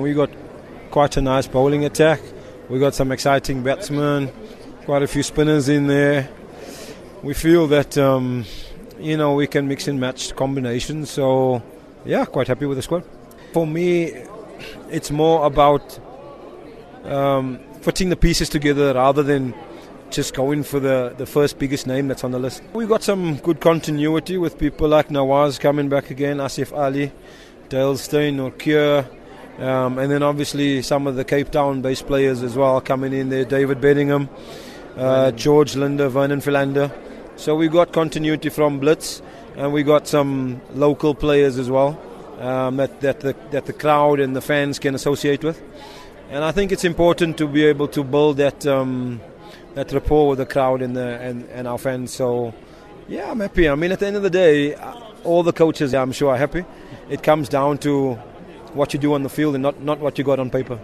We got quite a nice bowling attack. We got some exciting batsmen, quite a few spinners in there. We feel that um, you know we can mix and match combinations. So yeah, quite happy with the squad. For me, it's more about um, putting the pieces together rather than just going for the, the first biggest name that's on the list. We've got some good continuity with people like Nawaz coming back again, Asif Ali, Dale Steyn Nortje. Um, and then obviously some of the Cape Town based players as well coming in there David Bedingham, uh, George Linde, Vernon Philander. So we've got continuity from Blitz and we got some local players as well um, that, that, the, that the crowd and the fans can associate with. And I think it's important to be able to build that um, that rapport with the crowd and, the, and, and our fans. So, yeah, I'm happy. I mean, at the end of the day, all the coaches, I'm sure, are happy. It comes down to what you do on the field and not, not what you got on paper.